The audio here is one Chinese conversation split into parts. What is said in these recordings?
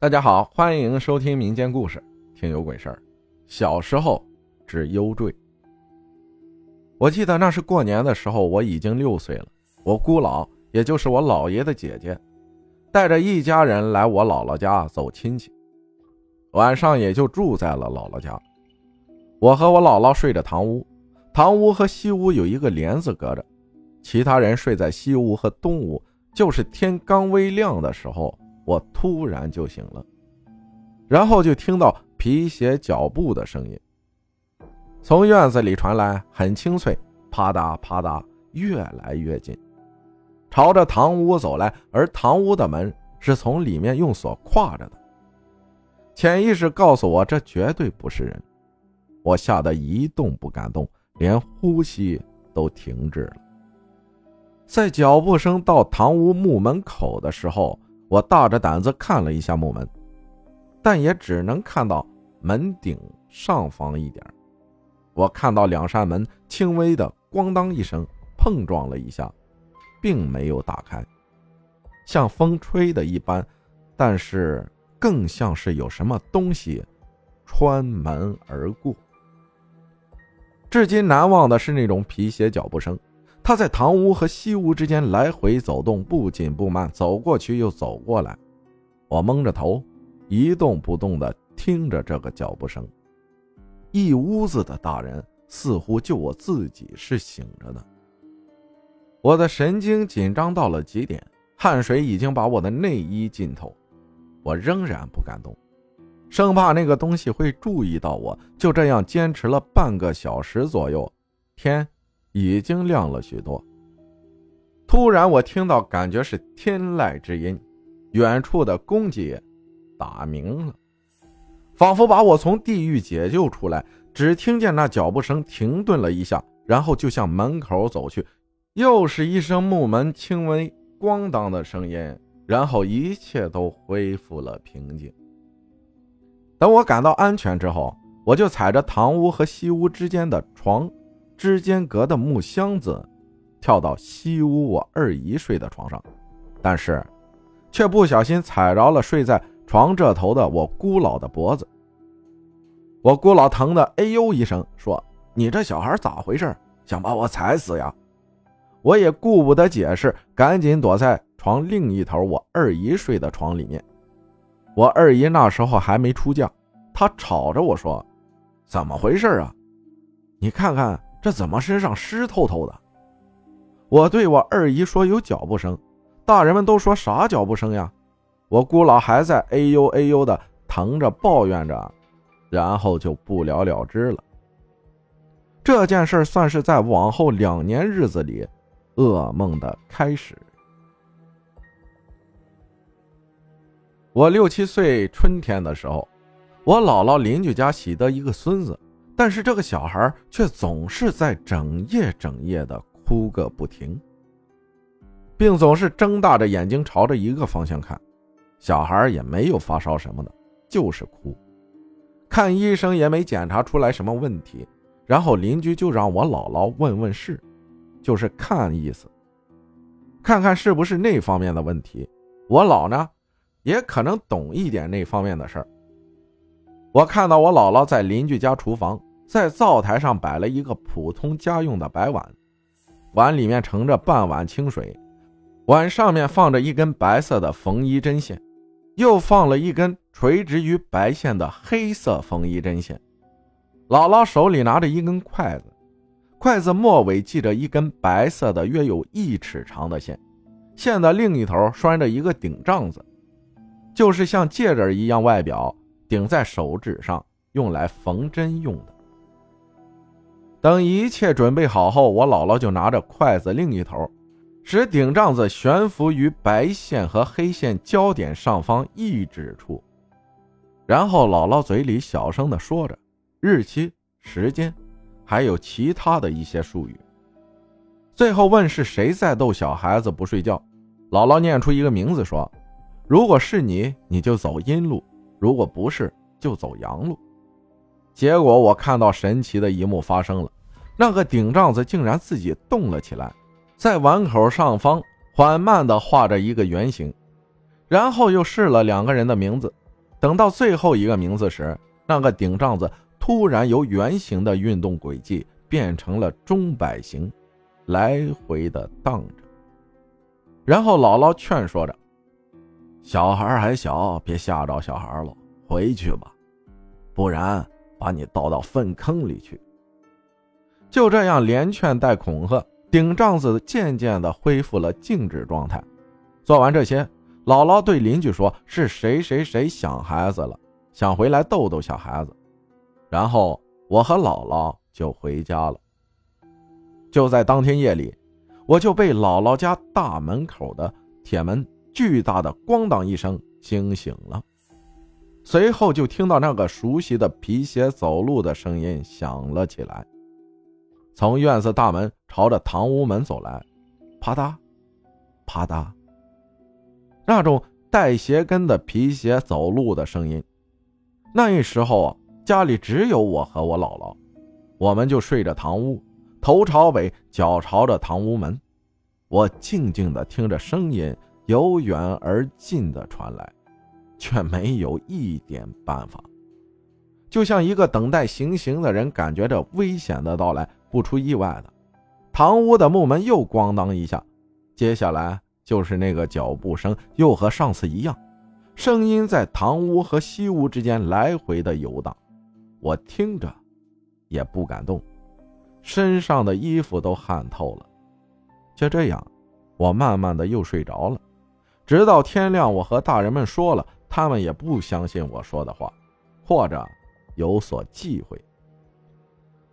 大家好，欢迎收听民间故事，听有鬼事儿。小时候之幽坠。我记得那是过年的时候，我已经六岁了。我姑姥，也就是我姥爷的姐姐，带着一家人来我姥姥家走亲戚，晚上也就住在了姥姥家。我和我姥姥睡着堂屋，堂屋和西屋有一个帘子隔着，其他人睡在西屋和东屋。就是天刚微亮的时候。我突然就醒了，然后就听到皮鞋脚步的声音，从院子里传来，很清脆，啪嗒啪嗒，越来越近，朝着堂屋走来。而堂屋的门是从里面用锁跨着的。潜意识告诉我，这绝对不是人。我吓得一动不敢动，连呼吸都停滞了。在脚步声到堂屋木门口的时候。我大着胆子看了一下木门，但也只能看到门顶上方一点。我看到两扇门轻微的“咣当”一声碰撞了一下，并没有打开，像风吹的一般，但是更像是有什么东西穿门而过。至今难忘的是那种皮鞋脚步声。他在堂屋和西屋之间来回走动，不紧不慢，走过去又走过来。我蒙着头，一动不动地听着这个脚步声。一屋子的大人，似乎就我自己是醒着的。我的神经紧张到了极点，汗水已经把我的内衣浸透。我仍然不敢动，生怕那个东西会注意到我。就这样坚持了半个小时左右，天。已经亮了许多。突然，我听到感觉是天籁之音，远处的公鸡打鸣了，仿佛把我从地狱解救出来。只听见那脚步声停顿了一下，然后就向门口走去。又是一声木门轻微“咣当”的声音，然后一切都恢复了平静。等我感到安全之后，我就踩着堂屋和西屋之间的床。之间隔的木箱子，跳到西屋我二姨睡的床上，但是，却不小心踩着了睡在床这头的我姑姥的脖子。我姑姥疼的哎呦一声，说：“你这小孩咋回事？想把我踩死呀？”我也顾不得解释，赶紧躲在床另一头我二姨睡的床里面。我二姨那时候还没出嫁，她吵着我说：“怎么回事啊？你看看。”这怎么身上湿透透的？我对我二姨说有脚步声，大人们都说啥脚步声呀？我姑姥还在哎呦哎呦的疼着抱怨着，然后就不了了之了。这件事算是在往后两年日子里噩梦的开始。我六七岁春天的时候，我姥姥邻居家喜得一个孙子。但是这个小孩却总是在整夜整夜的哭个不停，并总是睁大着眼睛朝着一个方向看。小孩也没有发烧什么的，就是哭。看医生也没检查出来什么问题，然后邻居就让我姥姥问问事，就是看意思，看看是不是那方面的问题。我姥呢，也可能懂一点那方面的事儿。我看到我姥姥在邻居家厨房。在灶台上摆了一个普通家用的白碗，碗里面盛着半碗清水，碗上面放着一根白色的缝衣针线，又放了一根垂直于白线的黑色缝衣针线。姥姥手里拿着一根筷子，筷子末尾系着一根白色的约有一尺长的线，线的另一头拴着一个顶帐子，就是像戒指一样，外表顶在手指上，用来缝针用的。等一切准备好后，我姥姥就拿着筷子另一头，使顶帐子悬浮于白线和黑线交点上方一指处，然后姥姥嘴里小声的说着日期、时间，还有其他的一些术语。最后问是谁在逗小孩子不睡觉，姥姥念出一个名字说：“如果是你，你就走阴路；如果不是，就走阳路。”结果我看到神奇的一幕发生了，那个顶帐子竟然自己动了起来，在碗口上方缓慢地画着一个圆形，然后又试了两个人的名字，等到最后一个名字时，那个顶帐子突然由圆形的运动轨迹变成了钟摆形，来回的荡着。然后姥姥劝说着：“小孩还小，别吓着小孩了，回去吧，不然把你倒到粪坑里去。”就这样连劝带恐吓，顶帐子渐渐的恢复了静止状态。做完这些，姥姥对邻居说：“是谁谁谁想孩子了，想回来逗逗小孩子。”然后我和姥姥就回家了。就在当天夜里，我就被姥姥家大门口的铁门巨大的“咣当”一声惊醒了，随后就听到那个熟悉的皮鞋走路的声音响了起来。从院子大门朝着堂屋门走来，啪嗒，啪嗒。那种带鞋跟的皮鞋走路的声音。那时候啊，家里只有我和我姥姥，我们就睡着堂屋，头朝北，脚朝着堂屋门。我静静的听着声音由远而近的传来，却没有一点办法，就像一个等待行刑的人，感觉着危险的到来。不出意外的，堂屋的木门又咣当一下，接下来就是那个脚步声，又和上次一样，声音在堂屋和西屋之间来回的游荡。我听着，也不敢动，身上的衣服都汗透了。就这样，我慢慢的又睡着了，直到天亮。我和大人们说了，他们也不相信我说的话，或者有所忌讳。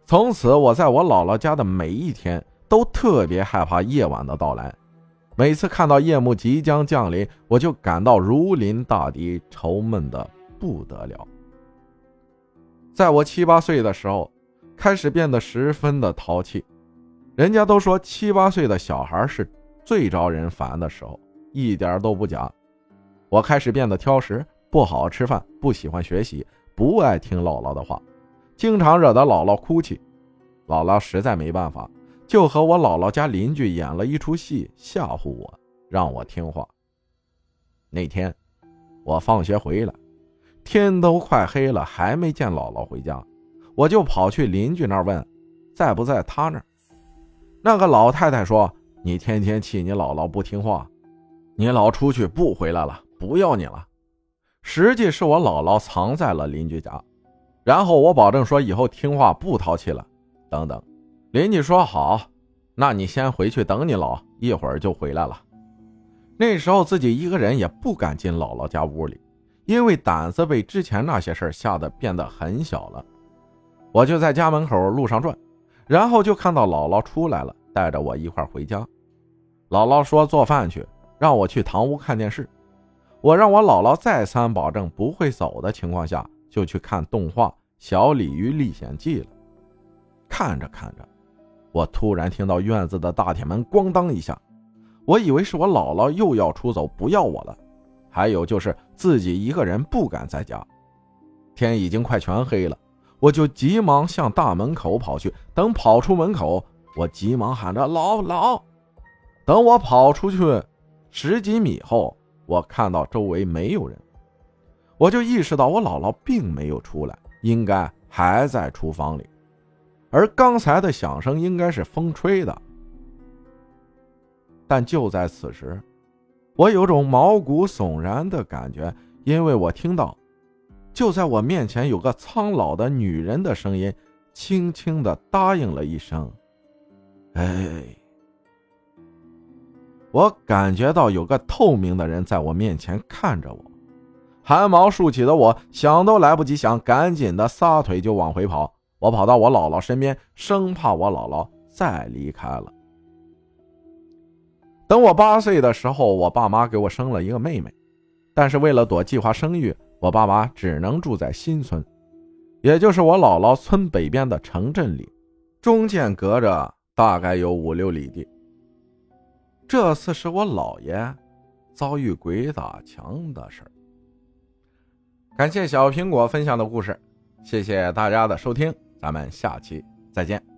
从此，我在我姥姥家的每一天都特别害怕夜晚的到来。每次看到夜幕即将降临，我就感到如临大敌，愁闷的不得了。在我七八岁的时候，开始变得十分的淘气。人家都说七八岁的小孩是最招人烦的时候，一点都不假。我开始变得挑食，不好好吃饭，不喜欢学习，不爱听姥姥的话。经常惹得姥姥哭泣，姥姥实在没办法，就和我姥姥家邻居演了一出戏，吓唬我，让我听话。那天我放学回来，天都快黑了，还没见姥姥回家，我就跑去邻居那儿问，在不在他那儿。那个老太太说：“你天天气你姥姥不听话，你老出去不回来了，不要你了。”实际是我姥姥藏在了邻居家。然后我保证说以后听话不淘气了，等等。邻居说好，那你先回去等你姥，一会儿就回来了。那时候自己一个人也不敢进姥姥家屋里，因为胆子被之前那些事吓得变得很小了。我就在家门口路上转，然后就看到姥姥出来了，带着我一块回家。姥姥说做饭去，让我去堂屋看电视。我让我姥姥再三保证不会走的情况下。就去看动画《小鲤鱼历险记》了。看着看着，我突然听到院子的大铁门咣当一下，我以为是我姥姥又要出走不要我了。还有就是自己一个人不敢在家。天已经快全黑了，我就急忙向大门口跑去。等跑出门口，我急忙喊着“姥姥”。等我跑出去十几米后，我看到周围没有人。我就意识到我姥姥并没有出来，应该还在厨房里，而刚才的响声应该是风吹的。但就在此时，我有种毛骨悚然的感觉，因为我听到，就在我面前有个苍老的女人的声音，轻轻的答应了一声：“哎。”我感觉到有个透明的人在我面前看着我。汗毛竖起的我想都来不及想，赶紧的撒腿就往回跑。我跑到我姥姥身边，生怕我姥姥再离开了。等我八岁的时候，我爸妈给我生了一个妹妹，但是为了躲计划生育，我爸妈只能住在新村，也就是我姥姥村北边的城镇里，中间隔着大概有五六里地。这次是我姥爷遭遇鬼打墙的事儿。感谢小苹果分享的故事，谢谢大家的收听，咱们下期再见。